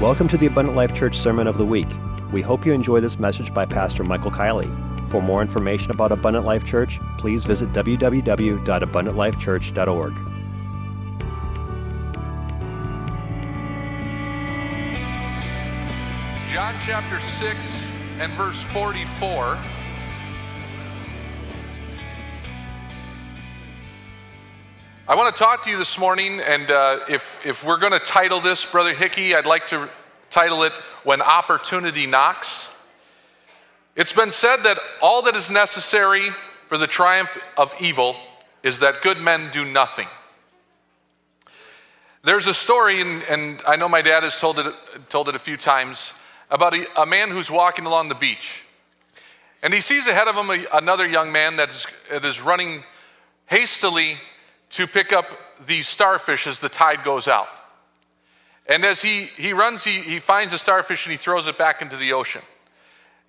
Welcome to the Abundant Life Church Sermon of the Week. We hope you enjoy this message by Pastor Michael Kielley. For more information about Abundant Life Church, please visit www.abundantlifechurch.org. John chapter 6 and verse 44. I want to talk to you this morning, and uh, if, if we're going to title this, Brother Hickey, I'd like to title it When Opportunity Knocks. It's been said that all that is necessary for the triumph of evil is that good men do nothing. There's a story, and, and I know my dad has told it, told it a few times, about a, a man who's walking along the beach. And he sees ahead of him a, another young man that is, that is running hastily to pick up these starfish as the tide goes out. And as he, he runs, he, he finds a starfish and he throws it back into the ocean.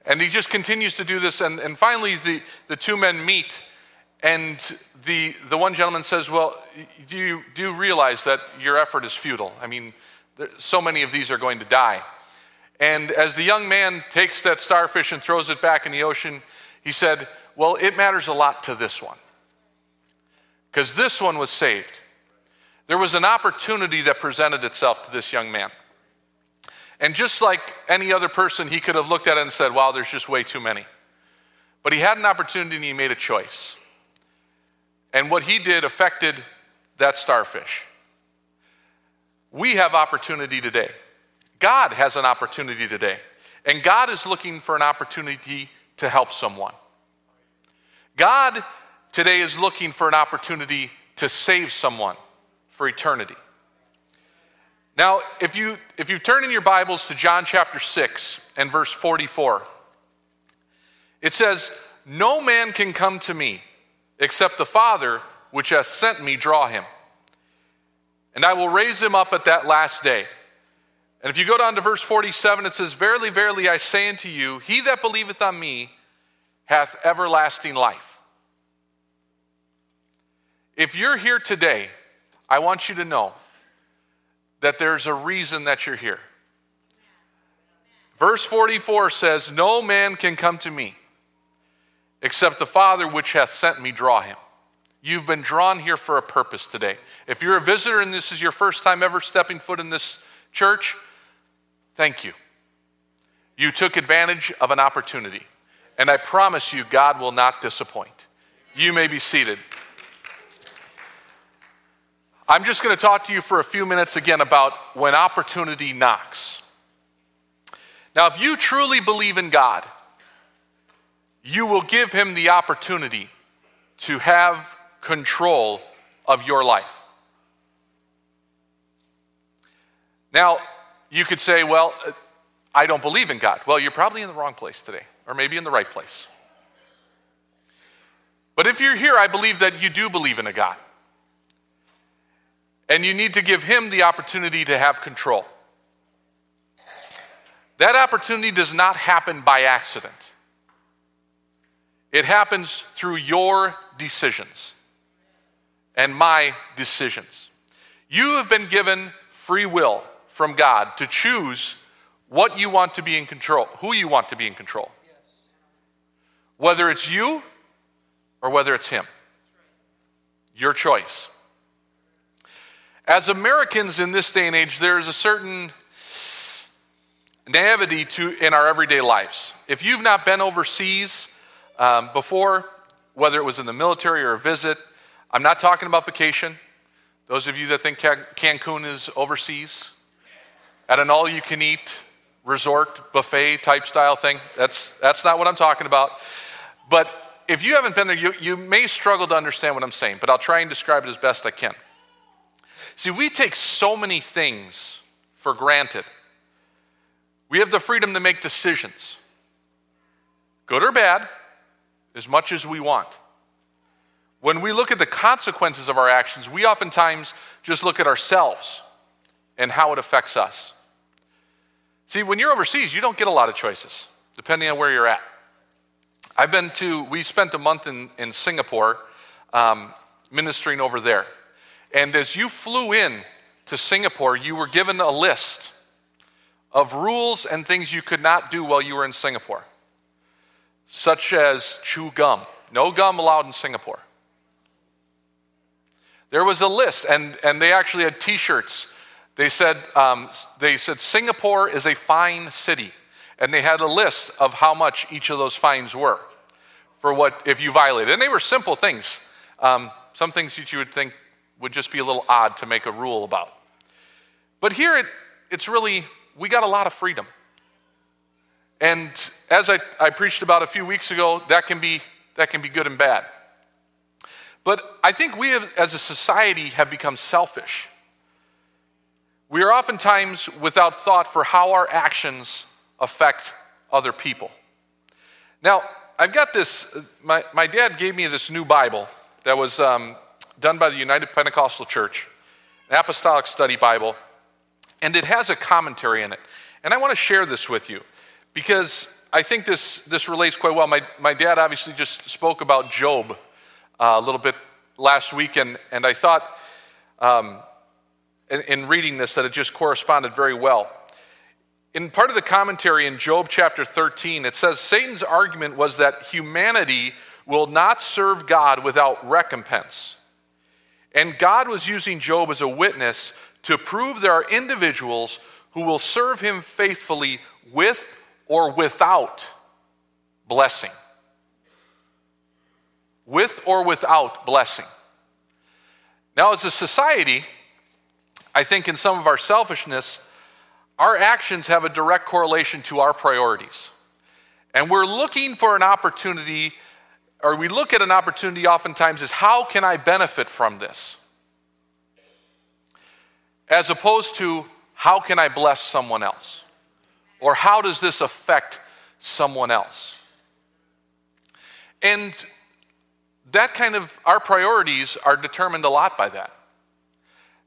And he just continues to do this. And, and finally, the, the two men meet. And the, the one gentleman says, Well, do you, do you realize that your effort is futile? I mean, there, so many of these are going to die. And as the young man takes that starfish and throws it back in the ocean, he said, Well, it matters a lot to this one because this one was saved. There was an opportunity that presented itself to this young man. And just like any other person, he could have looked at it and said, wow, there's just way too many. But he had an opportunity and he made a choice. And what he did affected that starfish. We have opportunity today. God has an opportunity today. And God is looking for an opportunity to help someone. God today is looking for an opportunity to save someone for eternity. Now, if you if you turn in your Bibles to John chapter 6 and verse 44, it says, "No man can come to me except the Father which hath sent me draw him. And I will raise him up at that last day." And if you go down to verse 47, it says, Verily, verily, I say unto you, he that believeth on me hath everlasting life. If you're here today, I want you to know that there's a reason that you're here. Verse 44 says, No man can come to me except the Father which hath sent me draw him. You've been drawn here for a purpose today. If you're a visitor and this is your first time ever stepping foot in this church, thank you. You took advantage of an opportunity. And I promise you, God will not disappoint. You may be seated. I'm just going to talk to you for a few minutes again about when opportunity knocks. Now, if you truly believe in God, you will give him the opportunity to have control of your life. Now, you could say, well, uh, I don't believe in God. Well, you're probably in the wrong place today, or maybe in the right place. But if you're here, I believe that you do believe in a God. And you need to give him the opportunity to have control. That opportunity does not happen by accident, it happens through your decisions and my decisions. You have been given free will from God to choose what you want to be in control, who you want to be in control. Whether it's you or whether it's Him. Your choice. As Americans in this day and age, there is a certain naivety to in our everyday lives. If you've not been overseas um, before, whether it was in the military or a visit, I'm not talking about vacation. Those of you that think Cancun is overseas, at an all-you-can-eat resort buffet type style thing, that's that's not what I'm talking about. But if you haven't been there, you, you may struggle to understand what I'm saying. But I'll try and describe it as best I can. See, we take so many things for granted. We have the freedom to make decisions, good or bad, as much as we want. When we look at the consequences of our actions, we oftentimes just look at ourselves and how it affects us. See, when you're overseas, you don't get a lot of choices, depending on where you're at. I've been to, we spent a month in, in Singapore um, ministering over there. And as you flew in to Singapore, you were given a list of rules and things you could not do while you were in Singapore, such as chew gum. No gum allowed in Singapore. There was a list, and, and they actually had t shirts. They said, um, they said, Singapore is a fine city. And they had a list of how much each of those fines were for what if you violated. And they were simple things. Um, some things that you would think would just be a little odd to make a rule about. But here it, it's really, we got a lot of freedom. And as I, I preached about a few weeks ago, that can be, that can be good and bad. But I think we have, as a society have become selfish. We are oftentimes without thought for how our actions affect other people. Now, I've got this, my, my dad gave me this new Bible that was um, done by the United Pentecostal Church, an apostolic study Bible, and it has a commentary in it. And I want to share this with you because I think this, this relates quite well. My, my dad obviously just spoke about Job uh, a little bit last week, and, and I thought um, in, in reading this that it just corresponded very well. In part of the commentary in Job chapter 13, it says Satan's argument was that humanity will not serve God without recompense. And God was using Job as a witness to prove there are individuals who will serve him faithfully with or without blessing with or without blessing. Now, as a society, I think in some of our selfishness, our actions have a direct correlation to our priorities. And we're looking for an opportunity, or we look at an opportunity oftentimes as how can I benefit from this? As opposed to how can I bless someone else? Or how does this affect someone else? And that kind of, our priorities are determined a lot by that.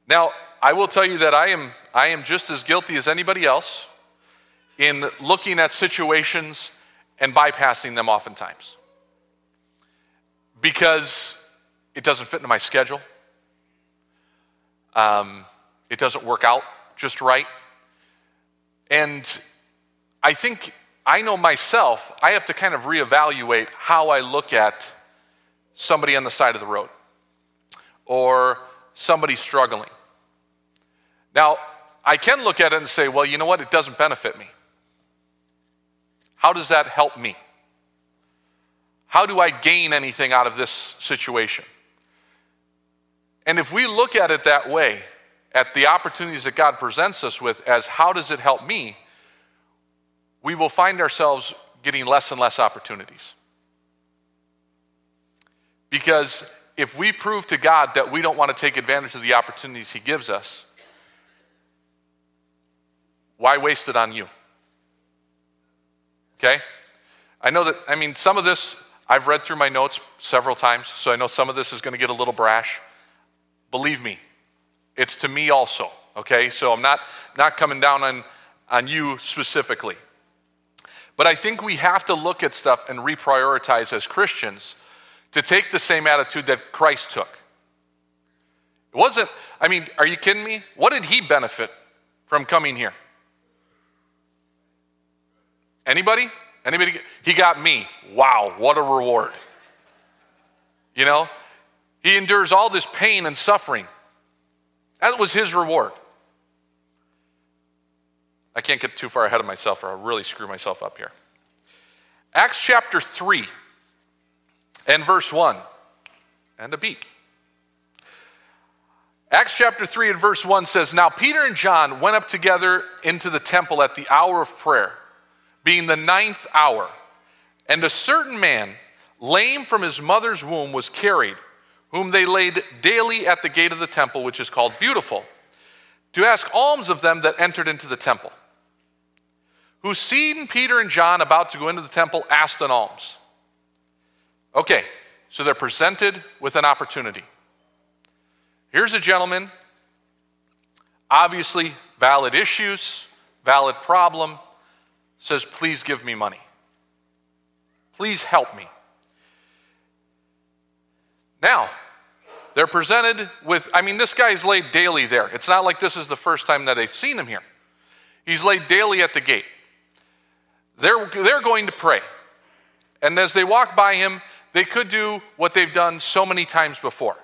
Now, I will tell you that I am, I am just as guilty as anybody else in looking at situations and bypassing them oftentimes because it doesn't fit into my schedule. Um, it doesn't work out just right. And I think I know myself, I have to kind of reevaluate how I look at somebody on the side of the road or somebody struggling. Now, I can look at it and say, well, you know what? It doesn't benefit me. How does that help me? How do I gain anything out of this situation? And if we look at it that way, at the opportunities that God presents us with as how does it help me, we will find ourselves getting less and less opportunities. Because if we prove to God that we don't want to take advantage of the opportunities He gives us, why waste it on you? Okay? I know that, I mean, some of this, I've read through my notes several times, so I know some of this is going to get a little brash. Believe me, it's to me also, okay? So I'm not, not coming down on, on you specifically. But I think we have to look at stuff and reprioritize as Christians to take the same attitude that Christ took. It wasn't, I mean, are you kidding me? What did he benefit from coming here? Anybody? Anybody? He got me. Wow, what a reward. You know, he endures all this pain and suffering. That was his reward. I can't get too far ahead of myself or I'll really screw myself up here. Acts chapter 3 and verse 1 and a beat. Acts chapter 3 and verse 1 says Now Peter and John went up together into the temple at the hour of prayer, being the ninth hour. And a certain man, lame from his mother's womb, was carried, whom they laid daily at the gate of the temple, which is called Beautiful, to ask alms of them that entered into the temple. Who, seeing Peter and John about to go into the temple, asked an alms. Okay, so they're presented with an opportunity. Here's a gentleman, obviously valid issues, valid problem, says, Please give me money. Please help me. Now, they're presented with, I mean, this guy's laid daily there. It's not like this is the first time that they've seen him here. He's laid daily at the gate. They're, they're going to pray. And as they walk by him, they could do what they've done so many times before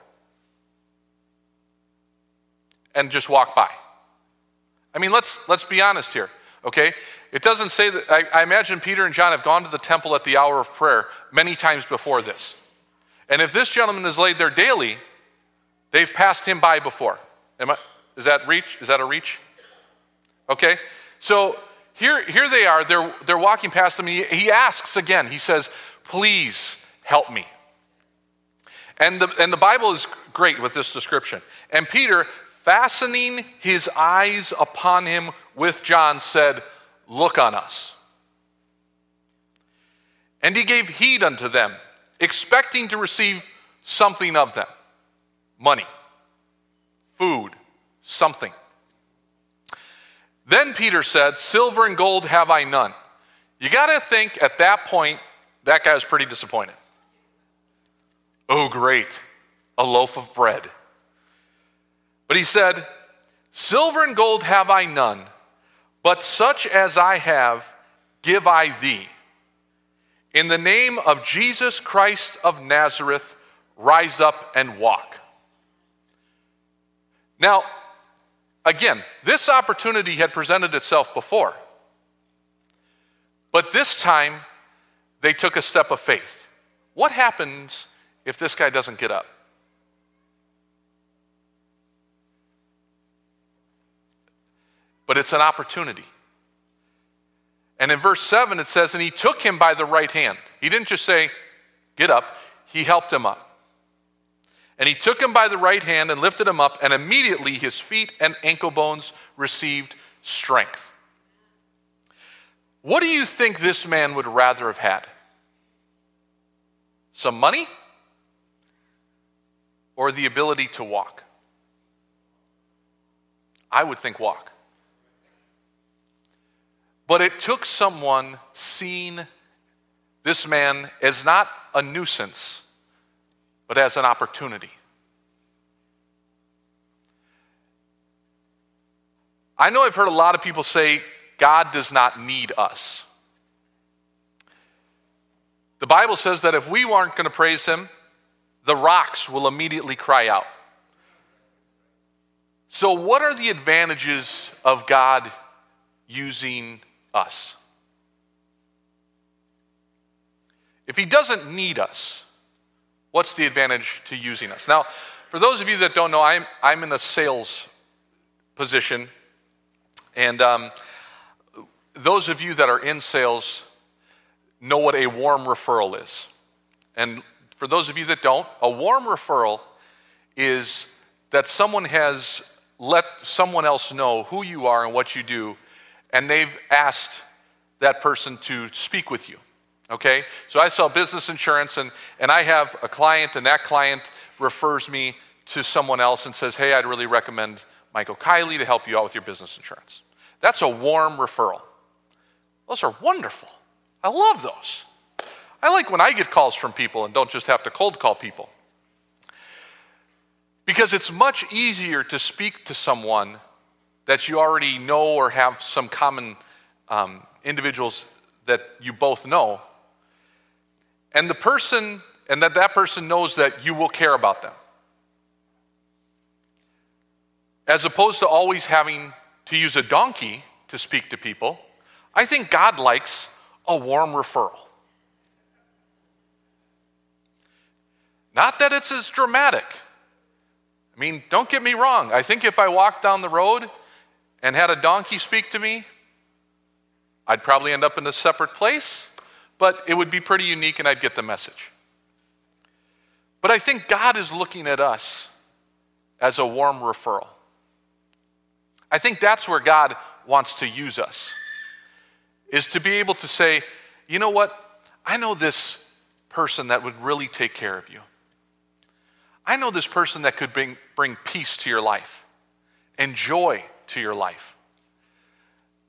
and just walk by. I mean, let's, let's be honest here, okay? It doesn't say that, I, I imagine Peter and John have gone to the temple at the hour of prayer many times before this. And if this gentleman is laid there daily, they've passed him by before. Am I, is that reach? Is that a reach? Okay? So here, here they are. They're, they're walking past him. He, he asks again. He says, Please help me. And the, and the Bible is great with this description. And Peter, fastening his eyes upon him with John, said, Look on us. And he gave heed unto them, expecting to receive something of them money, food, something. Then Peter said, Silver and gold have I none. You got to think at that point, that guy was pretty disappointed. Oh, great, a loaf of bread. But he said, Silver and gold have I none, but such as I have, give I thee. In the name of Jesus Christ of Nazareth, rise up and walk. Now, again, this opportunity had presented itself before. But this time, they took a step of faith. What happens if this guy doesn't get up? But it's an opportunity. And in verse 7, it says, And he took him by the right hand. He didn't just say, Get up, he helped him up. And he took him by the right hand and lifted him up, and immediately his feet and ankle bones received strength. What do you think this man would rather have had? Some money or the ability to walk? I would think walk. But it took someone seeing this man as not a nuisance, but as an opportunity. I know I've heard a lot of people say God does not need us. The Bible says that if we aren't going to praise Him, the rocks will immediately cry out. So, what are the advantages of God using us? If He doesn't need us, what's the advantage to using us? Now, for those of you that don't know, I'm, I'm in the sales position. And um, those of you that are in sales know what a warm referral is. And for those of you that don't, a warm referral is that someone has let someone else know who you are and what you do, and they've asked that person to speak with you. Okay? So I sell business insurance, and, and I have a client, and that client refers me to someone else and says, Hey, I'd really recommend Michael Kielley to help you out with your business insurance. That's a warm referral. Those are wonderful. I love those. I like when I get calls from people and don't just have to cold call people. Because it's much easier to speak to someone that you already know or have some common um, individuals that you both know. And the person, and that that person knows that you will care about them. As opposed to always having to use a donkey to speak to people I think God likes a warm referral. Not that it's as dramatic. I mean, don't get me wrong. I think if I walked down the road and had a donkey speak to me, I'd probably end up in a separate place, but it would be pretty unique and I'd get the message. But I think God is looking at us as a warm referral. I think that's where God wants to use us is to be able to say, you know what? I know this person that would really take care of you. I know this person that could bring, bring peace to your life and joy to your life,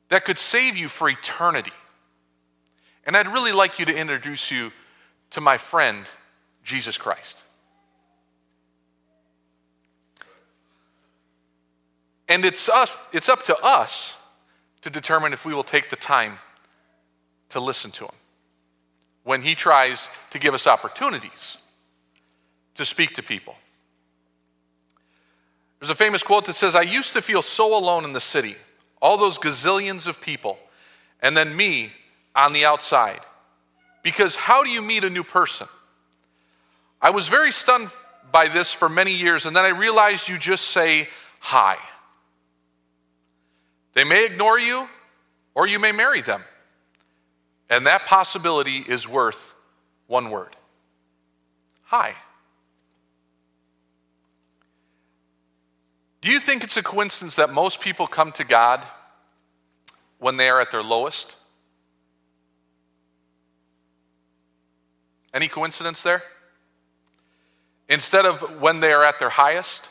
that could save you for eternity. And I'd really like you to introduce you to my friend, Jesus Christ. And it's, us, it's up to us to determine if we will take the time to listen to Him when He tries to give us opportunities to speak to people. There's a famous quote that says, I used to feel so alone in the city, all those gazillions of people, and then me on the outside. Because how do you meet a new person? I was very stunned by this for many years, and then I realized you just say hi. They may ignore you, or you may marry them. And that possibility is worth one word hi. Do you think it's a coincidence that most people come to God when they are at their lowest? Any coincidence there? Instead of when they are at their highest?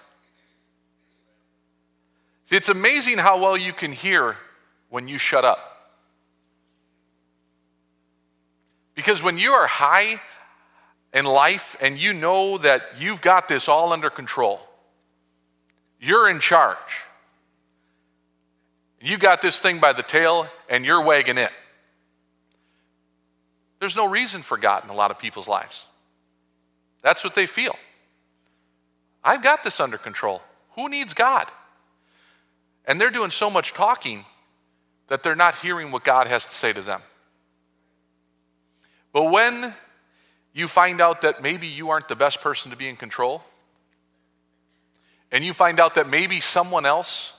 It's amazing how well you can hear when you shut up. Because when you are high in life and you know that you've got this all under control, you're in charge. You got this thing by the tail and you're wagging it. There's no reason for God in a lot of people's lives. That's what they feel. I've got this under control. Who needs God? And they're doing so much talking that they're not hearing what God has to say to them. But when you find out that maybe you aren't the best person to be in control, and you find out that maybe someone else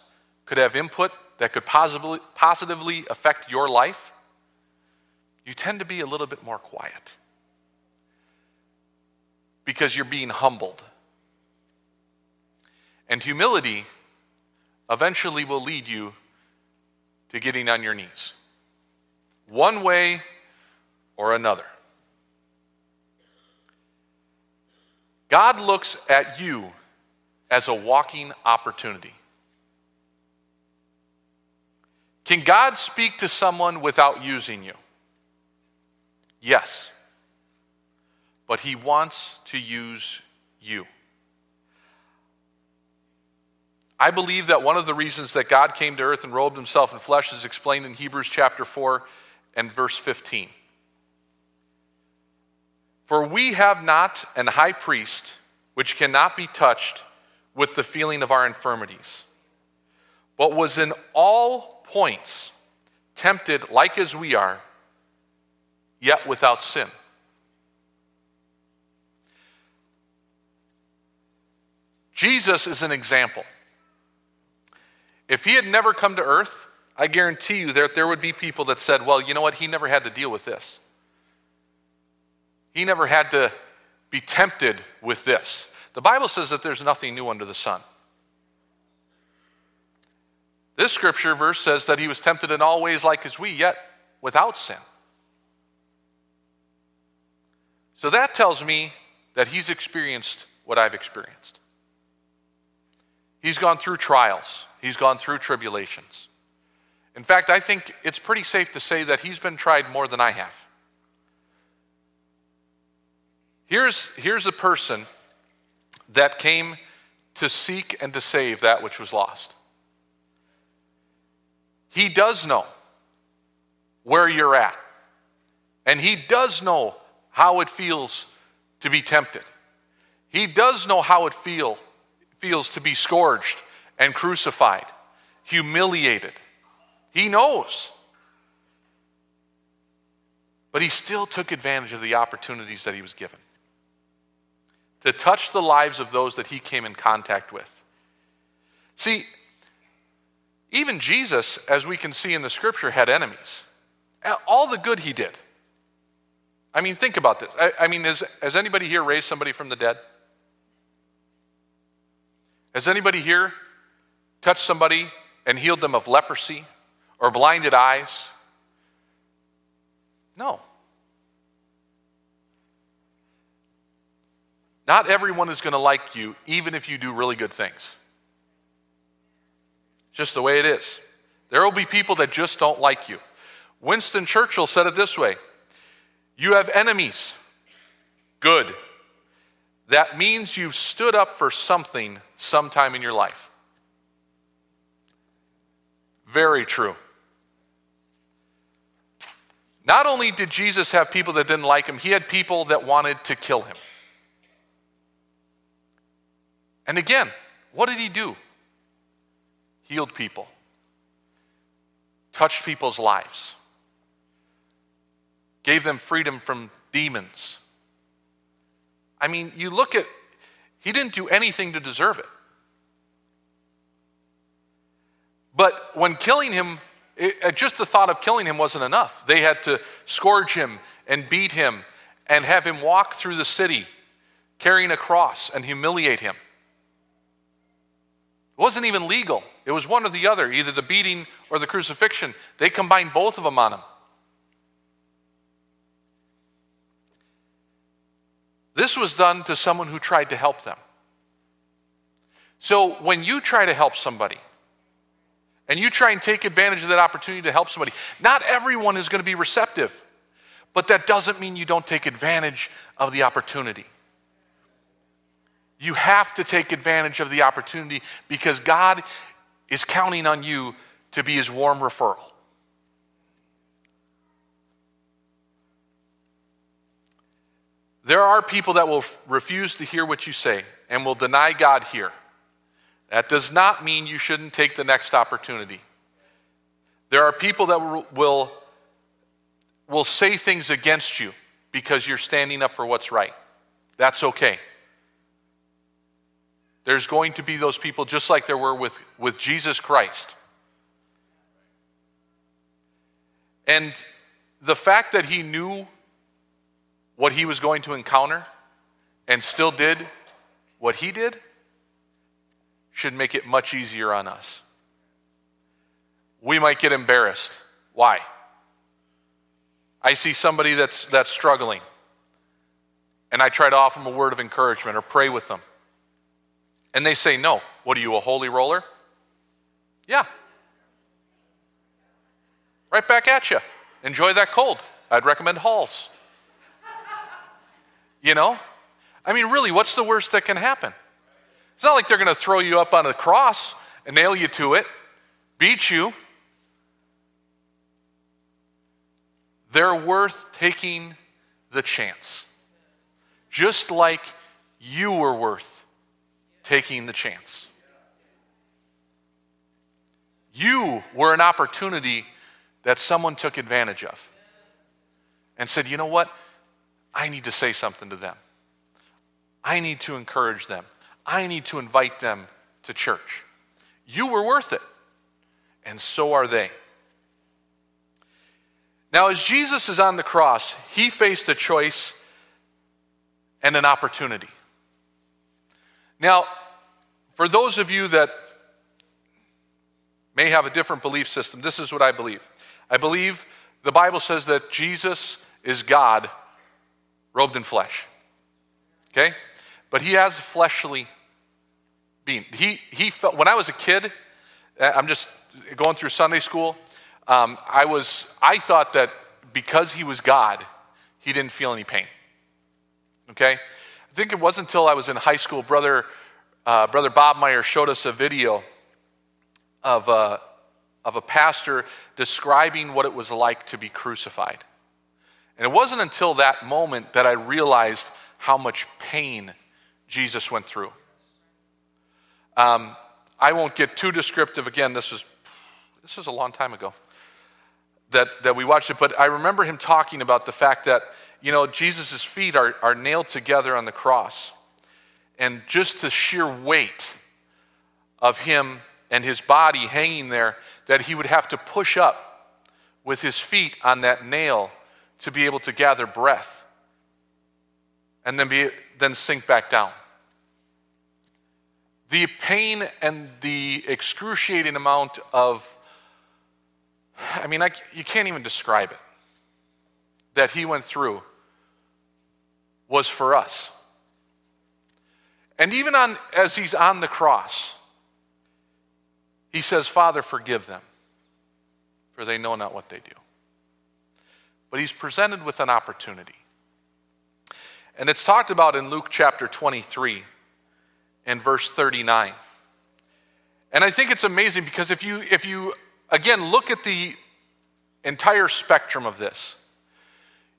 could have input that could positively, positively affect your life, you tend to be a little bit more quiet because you're being humbled. And humility eventually will lead you to getting on your knees, one way or another. God looks at you as a walking opportunity. Can God speak to someone without using you? Yes. But He wants to use you. I believe that one of the reasons that God came to earth and robed himself in flesh is explained in Hebrews chapter 4 and verse 15. For we have not an high priest which cannot be touched with the feeling of our infirmities, but was in all points tempted like as we are, yet without sin. Jesus is an example. If he had never come to earth, I guarantee you that there would be people that said, well, you know what? He never had to deal with this. He never had to be tempted with this. The Bible says that there's nothing new under the sun. This scripture verse says that he was tempted in all ways like as we, yet without sin. So that tells me that he's experienced what I've experienced. He's gone through trials, he's gone through tribulations. In fact, I think it's pretty safe to say that he's been tried more than I have. Here's, here's a person that came to seek and to save that which was lost. He does know where you're at, and he does know how it feels to be tempted. He does know how it feel feels to be scourged and crucified, humiliated. He knows. But he still took advantage of the opportunities that he was given to touch the lives of those that he came in contact with. See, even Jesus, as we can see in the scripture, had enemies. All the good he did. I mean, think about this. I, I mean, has, has anybody here raised somebody from the dead? Has anybody here touched somebody and healed them of leprosy or blinded eyes? No. Not everyone is going to like you, even if you do really good things. Just the way it is. There will be people that just don't like you. Winston Churchill said it this way You have enemies. Good. That means you've stood up for something sometime in your life. Very true. Not only did Jesus have people that didn't like him, he had people that wanted to kill him. And again, what did he do? Healed people, touched people's lives, gave them freedom from demons. I mean, you look at, he didn't do anything to deserve it. But when killing him, it, uh, just the thought of killing him wasn't enough. They had to scourge him and beat him and have him walk through the city carrying a cross and humiliate him. Wasn't even legal. It was one or the other, either the beating or the crucifixion. They combined both of them on him. This was done to someone who tried to help them. So when you try to help somebody, and you try and take advantage of that opportunity to help somebody, not everyone is going to be receptive, but that doesn't mean you don't take advantage of the opportunity. You have to take advantage of the opportunity because God is counting on you to be his warm referral. There are people that will refuse to hear what you say and will deny God here. That does not mean you shouldn't take the next opportunity. There are people that will, will say things against you because you're standing up for what's right. That's okay. There's going to be those people just like there were with, with Jesus Christ. And the fact that he knew what he was going to encounter and still did what he did should make it much easier on us. We might get embarrassed. Why? I see somebody that's, that's struggling, and I try to offer them a word of encouragement or pray with them. And they say, No. What are you, a holy roller? Yeah. Right back at you. Enjoy that cold. I'd recommend Halls. You know? I mean, really, what's the worst that can happen? It's not like they're going to throw you up on a cross and nail you to it, beat you. They're worth taking the chance. Just like you were worth taking the chance. You were an opportunity that someone took advantage of and said, you know what? I need to say something to them. I need to encourage them. I need to invite them to church. You were worth it, and so are they. Now, as Jesus is on the cross, he faced a choice and an opportunity. Now, for those of you that may have a different belief system, this is what I believe. I believe the Bible says that Jesus is God robed in flesh. Okay? but he has a fleshly being. He, he felt, when I was a kid, uh, I'm just going through Sunday school, um, I, was, I thought that because he was God, he didn't feel any pain. Okay? I think it wasn't until I was in high school, brother, uh, brother Bob Meyer showed us a video of a, uh, of a pastor describing what it was like to be crucified. And it wasn't until that moment that I realized how much pain Jesus went through. Um, I won't get too descriptive. Again, this was this was a long time ago that, that we watched it, but I remember him talking about the fact that, you know, Jesus' feet are, are nailed together on the cross. And just the sheer weight of him and his body hanging there, that he would have to push up with his feet on that nail to be able to gather breath and then, be, then sink back down. The pain and the excruciating amount of, I mean, I, you can't even describe it, that he went through was for us. And even on, as he's on the cross, he says, Father, forgive them, for they know not what they do. But he's presented with an opportunity. And it's talked about in Luke chapter 23 and verse 39. And I think it's amazing because if you, if you again, look at the entire spectrum of this,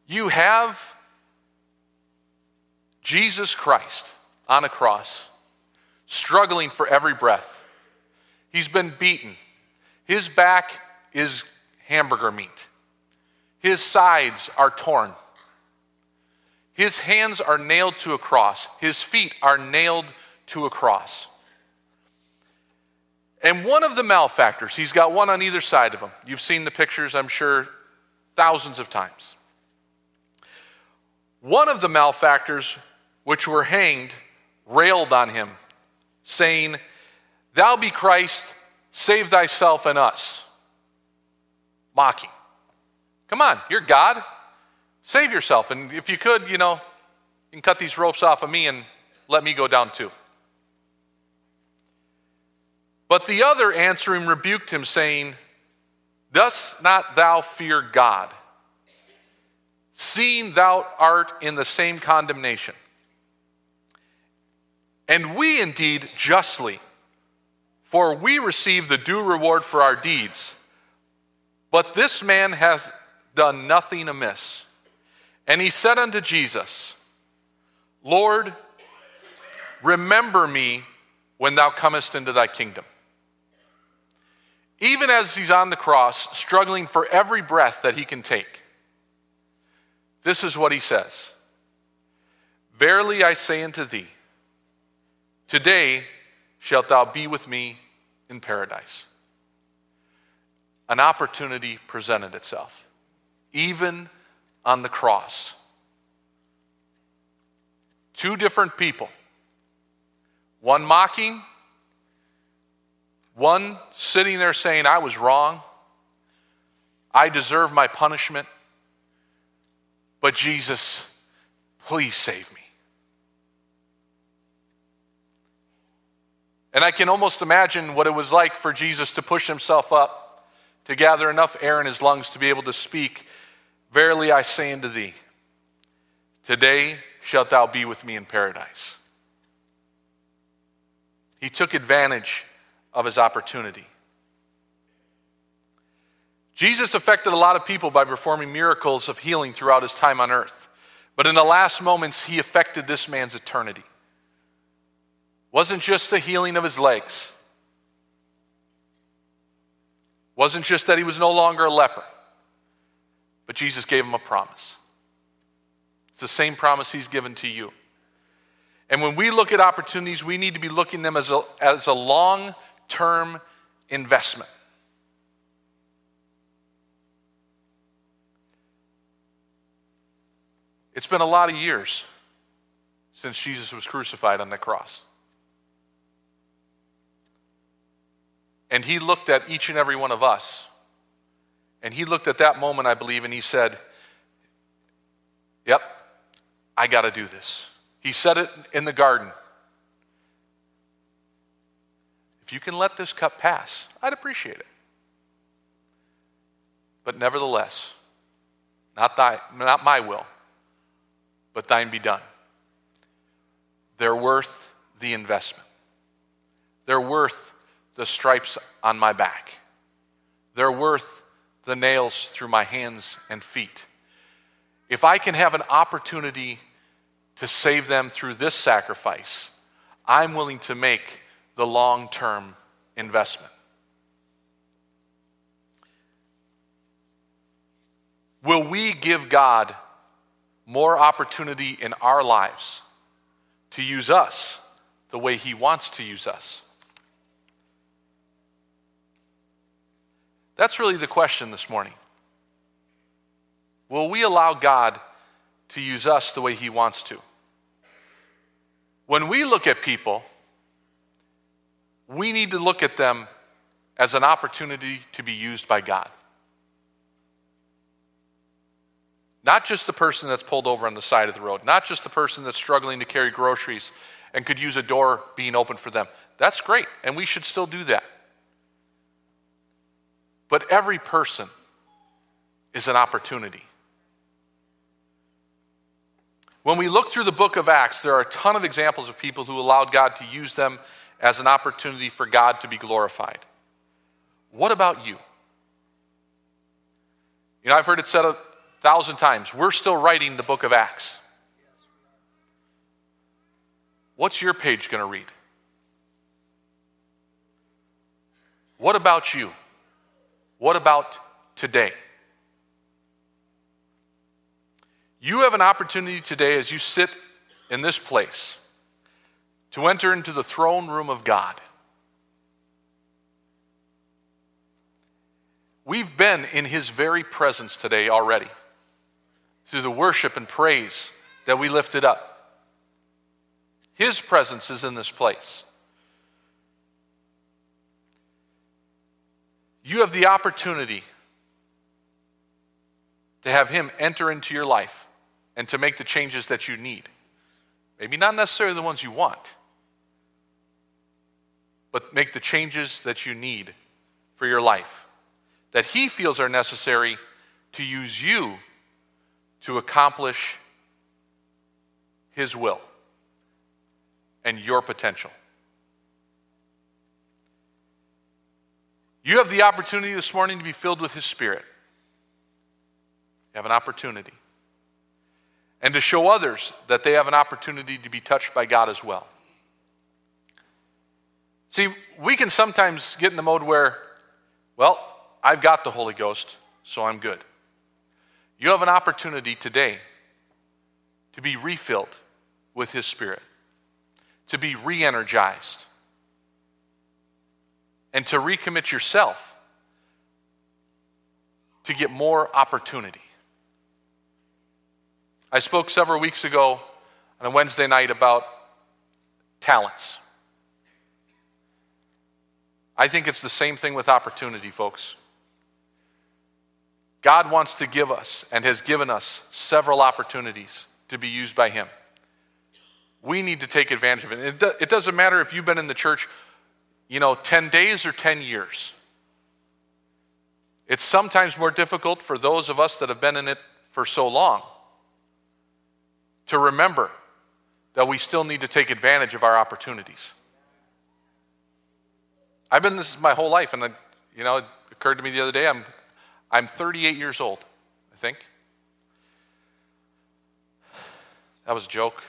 You have Jesus Christ on a cross, struggling for every breath. He's been beaten. His back is hamburger meat. His sides are torn. His hands are nailed to a cross. His feet are nailed to a cross. And one of the malefactors, he's got one on either side of him. You've seen the pictures, I'm sure, thousands of times. One of the malefactors which were hanged railed on him, saying, Thou be Christ, save thyself and us. Mocking. Come on, you're God. Save yourself. And if you could, you know, you can cut these ropes off of me and let me go down too. But the other answering rebuked him, saying, Dost not thou fear God, seeing thou art in the same condemnation? And we indeed justly, for we receive the due reward for our deeds. But this man hath done nothing amiss. And he said unto Jesus, Lord, remember me when thou comest into thy kingdom. Even as he's on the cross, struggling for every breath that he can take, this is what he says Verily I say unto thee, today shalt thou be with me in paradise. An opportunity presented itself, even on the cross. Two different people, one mocking, one sitting there saying, I was wrong, I deserve my punishment, but Jesus, please save me. And I can almost imagine what it was like for Jesus to push himself up, to gather enough air in his lungs to be able to speak Verily I say unto thee, today shalt thou be with me in paradise. He took advantage of his opportunity. Jesus affected a lot of people by performing miracles of healing throughout his time on earth. But in the last moments, he affected this man's eternity. Wasn't just the healing of his legs. Wasn't just that he was no longer a leper. But Jesus gave him a promise. It's the same promise he's given to you. And when we look at opportunities, we need to be looking them as a, as a long term investment. It's been a lot of years since Jesus was crucified on the cross. And he looked at each and every one of us and he looked at that moment, I believe, and he said, Yep, I got to do this. He said it in the garden. If you can let this cup pass, I'd appreciate it. But nevertheless, not, thy, not my will, but thine be done. They're worth the investment. They're worth the stripes on my back. They're worth the nails through my hands and feet. If I can have an opportunity to save them through this sacrifice, I'm willing to make the long term investment. Will we give God more opportunity in our lives to use us the way He wants to use us? That's really the question this morning. Will we allow God to use us the way He wants to? When we look at people, we need to look at them as an opportunity to be used by God. Not just the person that's pulled over on the side of the road, not just the person that's struggling to carry groceries and could use a door being open for them. That's great, and we should still do that. But every person is an opportunity. When we look through the book of Acts, there are a ton of examples of people who allowed God to use them as an opportunity for God to be glorified. What about you? You know, I've heard it said a thousand times. We're still writing the book of Acts. What's your page going to read? What about you? What about today? You have an opportunity today as you sit in this place to enter into the throne room of God. We've been in His very presence today already through the worship and praise that we lifted up. His presence is in this place. You have the opportunity to have Him enter into your life and to make the changes that you need. Maybe not necessarily the ones you want, but make the changes that you need for your life, that He feels are necessary to use you to accomplish His will and your potential. You have the opportunity this morning to be filled with His Spirit. You have an opportunity. And to show others that they have an opportunity to be touched by God as well. See, we can sometimes get in the mode where, well, I've got the Holy Ghost, so I'm good. You have an opportunity today to be refilled with His Spirit, to be re energized and to recommit yourself to get more opportunity. I spoke several weeks ago on a Wednesday night about talents. I think it's the same thing with opportunity, folks. God wants to give us and has given us several opportunities to be used by Him. We need to take advantage of it. It doesn't matter if you've been in the church you know, 10 days or 10 years. It's sometimes more difficult for those of us that have been in it for so long to remember that we still need to take advantage of our opportunities. I've been this my whole life, and you know, it occurred to me the other day. I'm, I'm 38 years old, I think. That was a joke.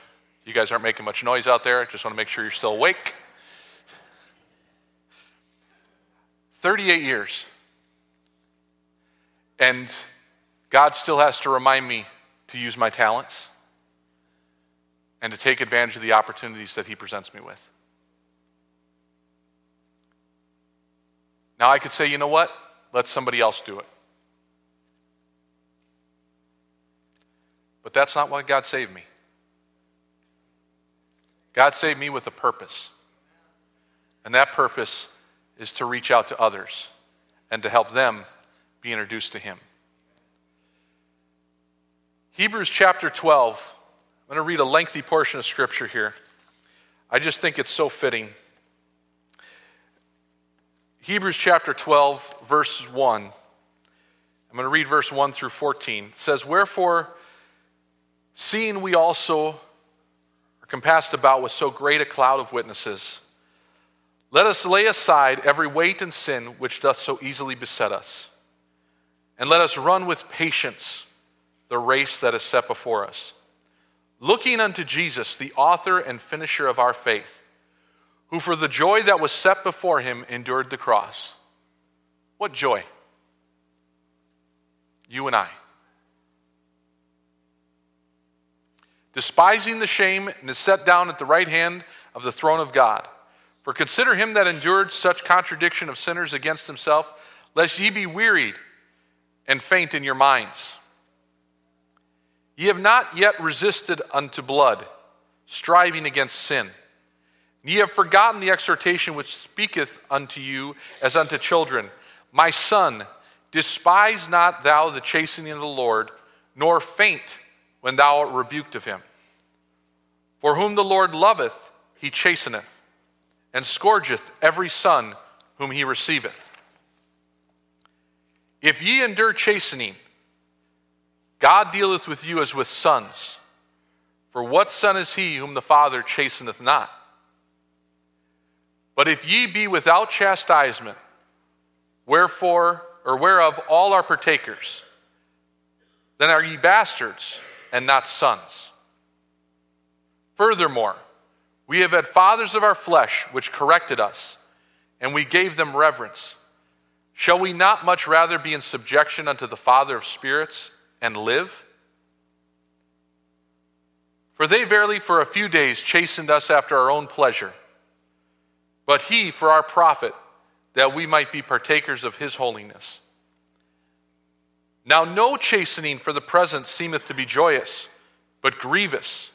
You guys aren't making much noise out there. I just want to make sure you're still awake. 38 years. And God still has to remind me to use my talents and to take advantage of the opportunities that He presents me with. Now, I could say, you know what? Let somebody else do it. But that's not why God saved me. God saved me with a purpose. And that purpose is to reach out to others and to help them be introduced to Him. Hebrews chapter 12. I'm going to read a lengthy portion of Scripture here. I just think it's so fitting. Hebrews chapter 12, verse 1. I'm going to read verse 1 through 14. It says, Wherefore, seeing we also are compassed about with so great a cloud of witnesses, let us lay aside every weight and sin which doth so easily beset us, and let us run with patience the race that is set before us, looking unto Jesus, the author and finisher of our faith, who for the joy that was set before him endured the cross. What joy? You and I. Despising the shame and is set down at the right hand of the throne of God. For consider him that endured such contradiction of sinners against himself, lest ye be wearied and faint in your minds. Ye have not yet resisted unto blood, striving against sin. Ye have forgotten the exhortation which speaketh unto you as unto children. My son, despise not thou the chastening of the Lord, nor faint when thou art rebuked of him. For whom the Lord loveth, he chasteneth and scourgeth every son whom he receiveth. If ye endure chastening, God dealeth with you as with sons. For what son is he whom the Father chasteneth not? But if ye be without chastisement, wherefore or whereof all are partakers, then are ye bastards and not sons. Furthermore, we have had fathers of our flesh which corrected us, and we gave them reverence. Shall we not much rather be in subjection unto the Father of spirits and live? For they verily for a few days chastened us after our own pleasure, but he for our profit, that we might be partakers of his holiness. Now no chastening for the present seemeth to be joyous, but grievous.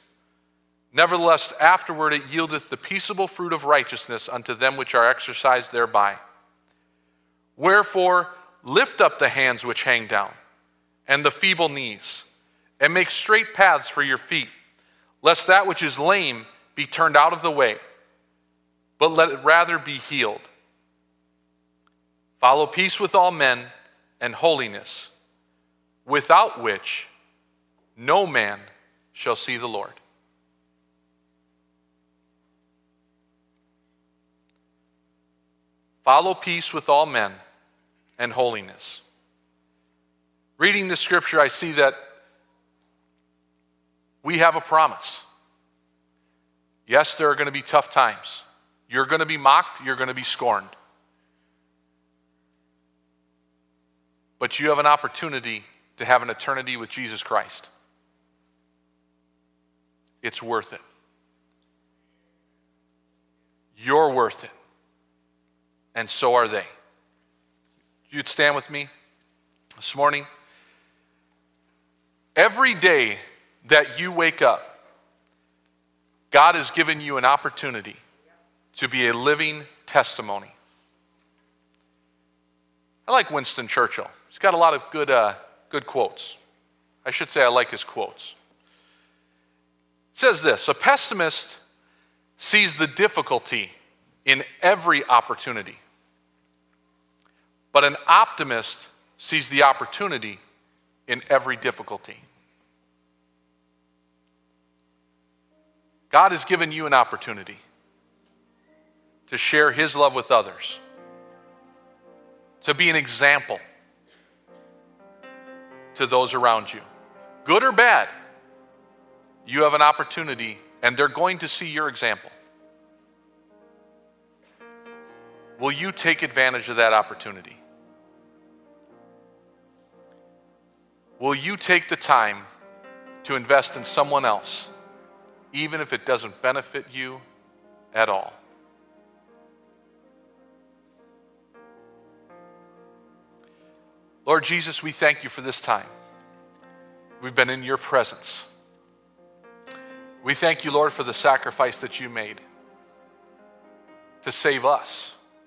Nevertheless, afterward it yieldeth the peaceable fruit of righteousness unto them which are exercised thereby. Wherefore, lift up the hands which hang down, and the feeble knees, and make straight paths for your feet, lest that which is lame be turned out of the way, but let it rather be healed. Follow peace with all men and holiness, without which no man shall see the Lord. Follow peace with all men and holiness. Reading the scripture, I see that we have a promise. Yes, there are going to be tough times. You're going to be mocked, you're going to be scorned. But you have an opportunity to have an eternity with Jesus Christ. It's worth it. You're worth it and so are they. You'd stand with me this morning. Every day that you wake up, God has given you an opportunity to be a living testimony. I like Winston Churchill. He's got a lot of good, uh, good quotes. I should say I like his quotes. It says this A pessimist sees the difficulty in every opportunity. But an optimist sees the opportunity in every difficulty. God has given you an opportunity to share His love with others, to be an example to those around you. Good or bad, you have an opportunity, and they're going to see your example. Will you take advantage of that opportunity? Will you take the time to invest in someone else, even if it doesn't benefit you at all? Lord Jesus, we thank you for this time. We've been in your presence. We thank you, Lord, for the sacrifice that you made to save us